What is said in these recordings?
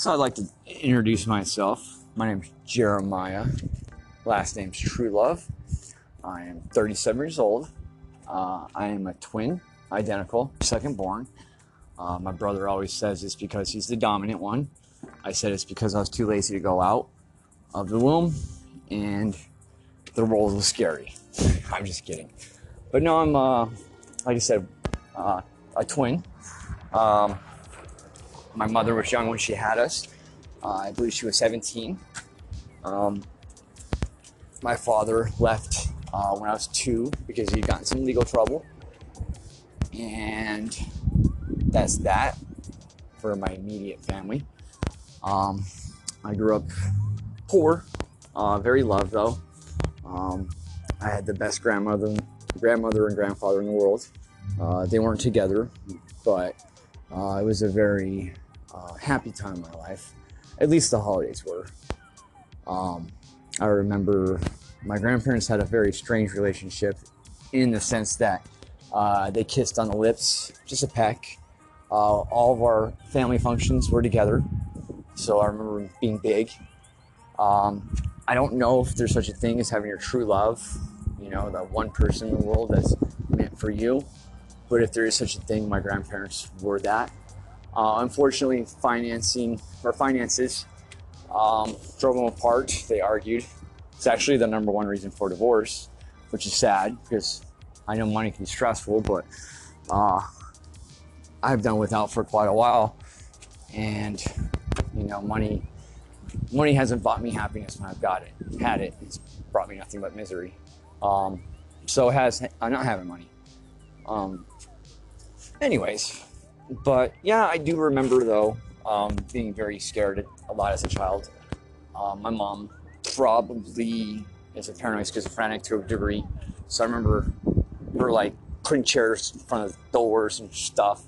So I'd like to introduce myself. My name's Jeremiah. Last name's Truelove. I am 37 years old. Uh, I am a twin, identical, second born. Uh, my brother always says it's because he's the dominant one. I said it's because I was too lazy to go out of the womb and the role were scary. I'm just kidding. But no, I'm, uh, like I said, uh, a twin. Um, my mother was young when she had us. Uh, I believe she was 17. Um, my father left uh, when I was two because he got in some legal trouble. And that's that for my immediate family. Um, I grew up poor, uh, very loved though. Um, I had the best grandmother, grandmother and grandfather in the world. Uh, they weren't together, but uh, it was a very uh, happy time in my life. At least the holidays were. Um, I remember my grandparents had a very strange relationship in the sense that uh, they kissed on the lips, just a peck. Uh, all of our family functions were together, so I remember being big. Um, I don't know if there's such a thing as having your true love, you know, the one person in the world that's meant for you. But if there is such a thing, my grandparents were that. Uh, unfortunately, financing or finances um, drove them apart. They argued. It's actually the number one reason for divorce, which is sad because I know money can be stressful, but uh, I've done without for quite a while, and you know, money money hasn't bought me happiness when I've got it, had it. It's brought me nothing but misery. Um, so has not having money. Um, anyways, but yeah, I do remember though um, being very scared a lot as a child. Um, my mom probably is a paranoid schizophrenic to a degree, so I remember her like putting chairs in front of doors and stuff.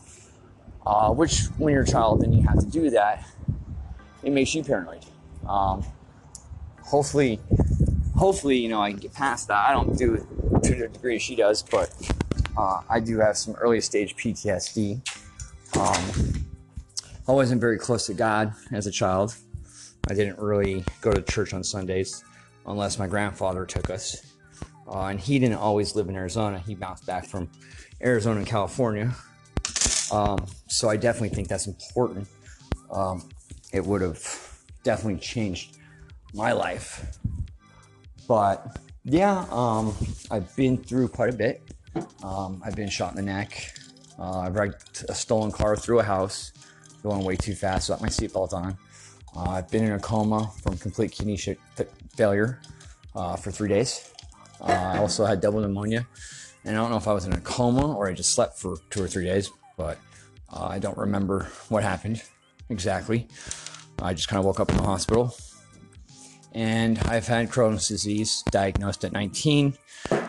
Uh, which, when you're a child and you have to do that, it makes you paranoid. Um, hopefully, hopefully, you know, I can get past that. I don't do it to the degree she does, but uh, I do have some early stage PTSD. Um, I wasn't very close to God as a child. I didn't really go to church on Sundays unless my grandfather took us. Uh, and he didn't always live in Arizona. He bounced back from Arizona and California. Um, so I definitely think that's important. Um, it would have definitely changed my life. But yeah, um, I've been through quite a bit. Um, I've been shot in the neck. Uh, I wrecked a stolen car through a house, going way too fast without my seatbelt on. Uh, I've been in a coma from complete kidney sh- failure uh, for three days. Uh, I also had double pneumonia, and I don't know if I was in a coma or I just slept for two or three days, but uh, I don't remember what happened exactly. I just kind of woke up in the hospital. And I've had Crohn's disease diagnosed at 19.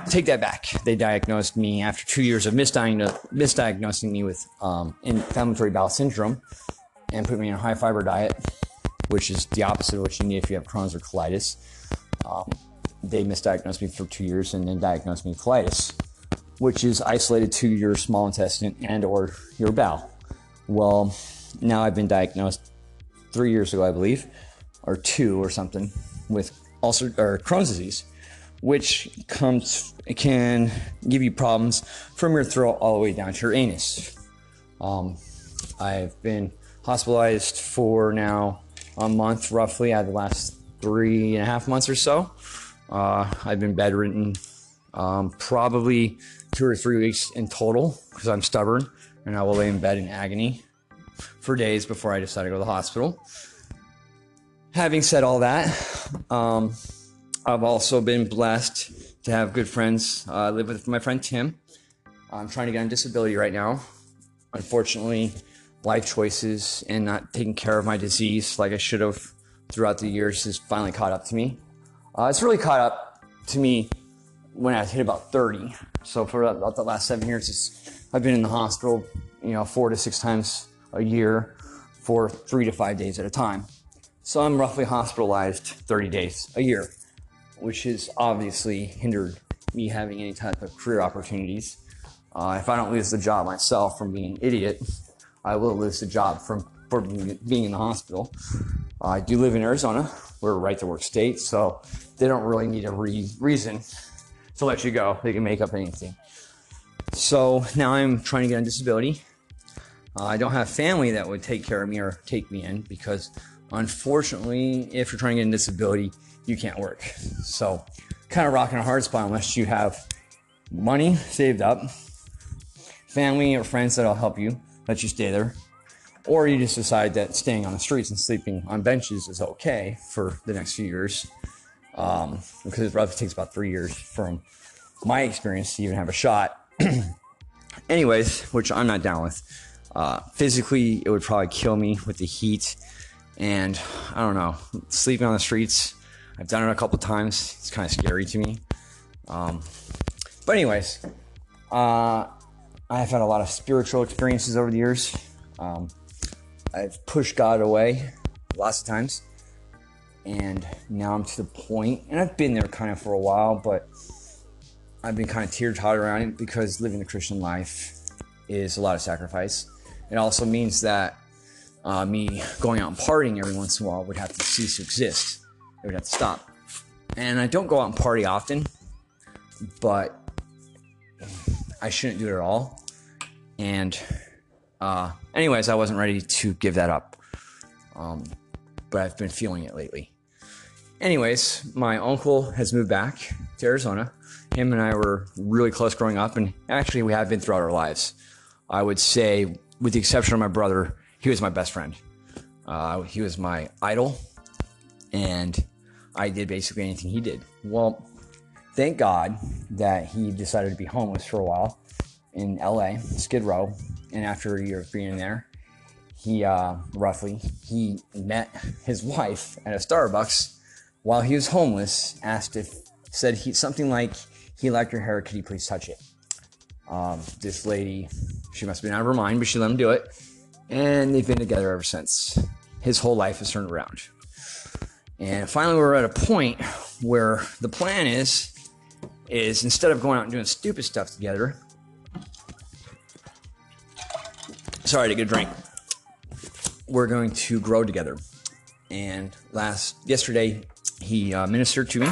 Take that back. They diagnosed me after two years of misdiagnosing me with um, inflammatory bowel syndrome and put me on a high fiber diet, which is the opposite of what you need if you have Crohn's or colitis. Um, they misdiagnosed me for two years and then diagnosed me with colitis, which is isolated to your small intestine and or your bowel. Well, now I've been diagnosed three years ago, I believe, or two or something, with ulcer or Crohn's disease, which comes can give you problems from your throat all the way down to your anus. Um, I've been hospitalized for now a month, roughly, out of the last three and a half months or so. Uh, I've been bedridden um, probably two or three weeks in total because I'm stubborn and I will lay in bed in agony for days before I decide to go to the hospital. Having said all that, um, I've also been blessed to have good friends. Uh, I live with my friend Tim. I'm trying to get on disability right now. Unfortunately, life choices and not taking care of my disease like I should have throughout the years has finally caught up to me. Uh, it's really caught up to me when I hit about 30. So for about the last seven years, I've been in the hospital, you know, four to six times a year for three to five days at a time. So I'm roughly hospitalized 30 days a year, which has obviously hindered me having any type of career opportunities. Uh, if I don't lose the job myself from being an idiot, I will lose the job from for being in the hospital. Uh, I do live in Arizona. We're a right to work state, so they don't really need a re- reason to let you go. They can make up anything. So now I'm trying to get on disability. Uh, I don't have family that would take care of me or take me in because, unfortunately, if you're trying to get a disability, you can't work. So, kind of rocking a hard spot unless you have money saved up, family or friends that'll help you, let you stay there, or you just decide that staying on the streets and sleeping on benches is okay for the next few years. Um, because it roughly takes about three years from my experience to even have a shot. Anyways, which I'm not down with. Uh, physically, it would probably kill me with the heat, and I don't know, sleeping on the streets. I've done it a couple times. It's kind of scary to me. Um, but anyways, uh, I've had a lot of spiritual experiences over the years. Um, I've pushed God away lots of times, and now I'm to the point, and I've been there kind of for a while, but I've been kind of teeter totter around it because living the Christian life is a lot of sacrifice. It also means that uh, me going out and partying every once in a while would have to cease to exist. It would have to stop. And I don't go out and party often, but I shouldn't do it at all. And, uh, anyways, I wasn't ready to give that up. Um, but I've been feeling it lately. Anyways, my uncle has moved back to Arizona. Him and I were really close growing up, and actually, we have been throughout our lives. I would say, with the exception of my brother, he was my best friend. Uh, he was my idol, and I did basically anything he did. Well, thank God that he decided to be homeless for a while in LA, Skid Row, and after a year of being there, he uh, roughly he met his wife at a Starbucks while he was homeless. Asked if said he something like he liked her hair. Could he please touch it? Um, this lady, she must have been out of her mind, but she let him do it, and they've been together ever since. His whole life has turned around, and finally we're at a point where the plan is is instead of going out and doing stupid stuff together. Sorry to get a drink we're going to grow together. And last yesterday, he uh, ministered to me.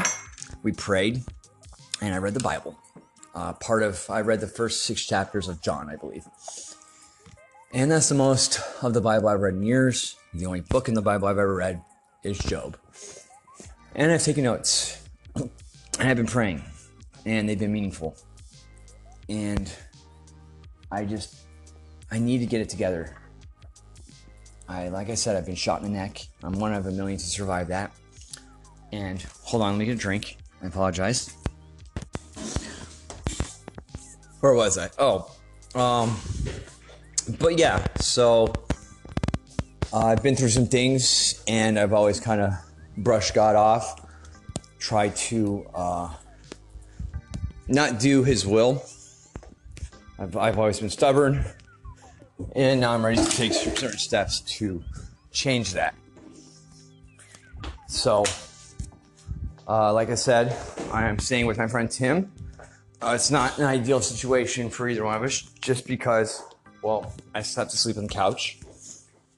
We prayed, and I read the Bible. Uh, part of I read the first six chapters of John, I believe. And that's the most of the Bible I've read in years. The only book in the Bible I've ever read is Job. And I've taken notes. and I've been praying. And they've been meaningful. And I just I need to get it together. I, like I said, I've been shot in the neck. I'm one of a million to survive that. And hold on, let me get a drink. I apologize. Where was I? Oh, um, but yeah. So uh, I've been through some things, and I've always kind of brushed God off. tried to uh, not do His will. I've, I've always been stubborn and now I'm ready to take certain steps to change that. So, uh, like I said, I am staying with my friend Tim. Uh, it's not an ideal situation for either one of us, just because, well, I just have to sleep on the couch,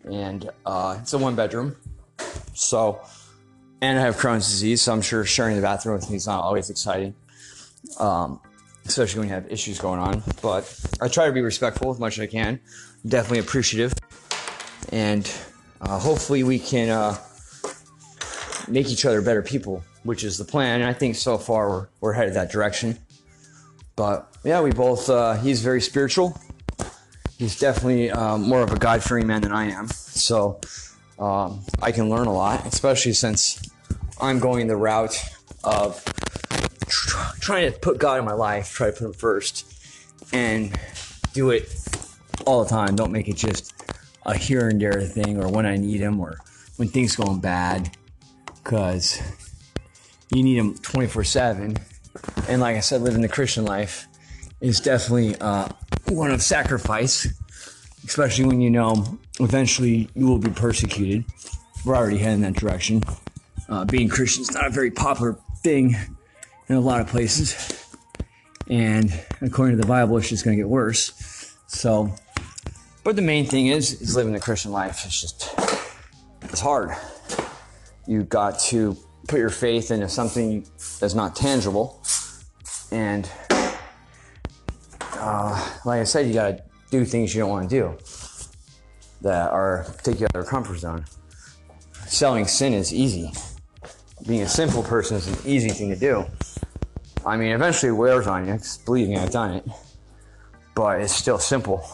and uh, it's a one bedroom. So, and I have Crohn's disease, so I'm sure sharing the bathroom with me is not always exciting. Um, especially when you have issues going on. But I try to be respectful as much as I can definitely appreciative. And uh, hopefully we can uh, make each other better people, which is the plan. And I think so far we're, we're headed that direction. But yeah, we both, uh, he's very spiritual. He's definitely uh, more of a God fearing man than I am. So um, I can learn a lot, especially since I'm going the route of tr- trying to put God in my life, try to put Him first, and do it all the time. Don't make it just a here and there thing or when I need Him, or when things going bad because you need Him 24 7. And like I said, living the Christian life is definitely uh, one of sacrifice, especially when you know eventually you will be persecuted. We're already heading that direction. Uh, being Christian is not a very popular thing in a lot of places. And according to the Bible, it's just going to get worse. So But the main thing is, is living the Christian life. It's just, it's hard. You got to put your faith into something that's not tangible. And uh, like I said, you got to do things you don't want to do that are take you out of your comfort zone. Selling sin is easy. Being a sinful person is an easy thing to do. I mean, eventually it wears on you. Believe me, I've done it. But it's still simple.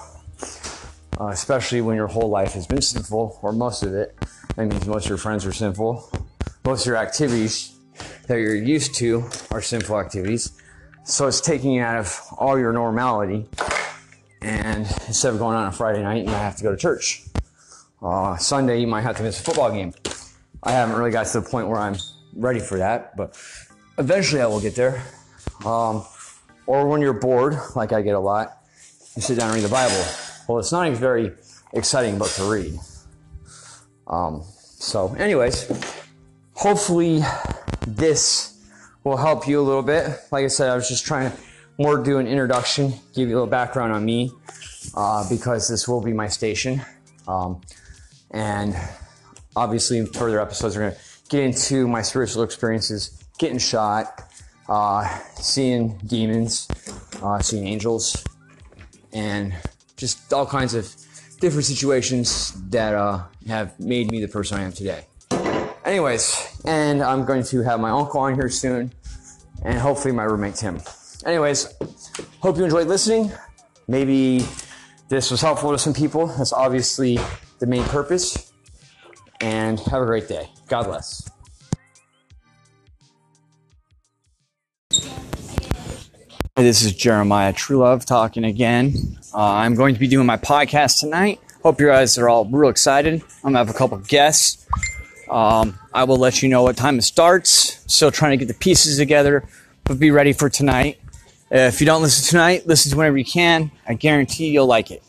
Uh, especially when your whole life has been sinful, or most of it. That means most of your friends are sinful. Most of your activities that you're used to are sinful activities. So it's taking you out of all your normality. And instead of going on a Friday night, you might have to go to church. Uh, Sunday, you might have to miss a football game. I haven't really got to the point where I'm ready for that, but eventually I will get there. Um, or when you're bored, like I get a lot, you sit down and read the Bible. Well, it's not a very exciting book to read. Um, so, anyways, hopefully this will help you a little bit. Like I said, I was just trying to more do an introduction, give you a little background on me, uh, because this will be my station. Um, and obviously, in further episodes, we're going to get into my spiritual experiences, getting shot, uh, seeing demons, uh, seeing angels, and just all kinds of different situations that uh, have made me the person I am today. Anyways, and I'm going to have my uncle on here soon, and hopefully my roommate Tim. Anyways, hope you enjoyed listening. Maybe this was helpful to some people. That's obviously the main purpose. And have a great day. God bless. This is Jeremiah Truelove talking again. Uh, I'm going to be doing my podcast tonight. Hope you guys are all real excited. I'm gonna have a couple guests. Um, I will let you know what time it starts. Still trying to get the pieces together, but be ready for tonight. If you don't listen tonight, listen to whenever you can. I guarantee you'll like it.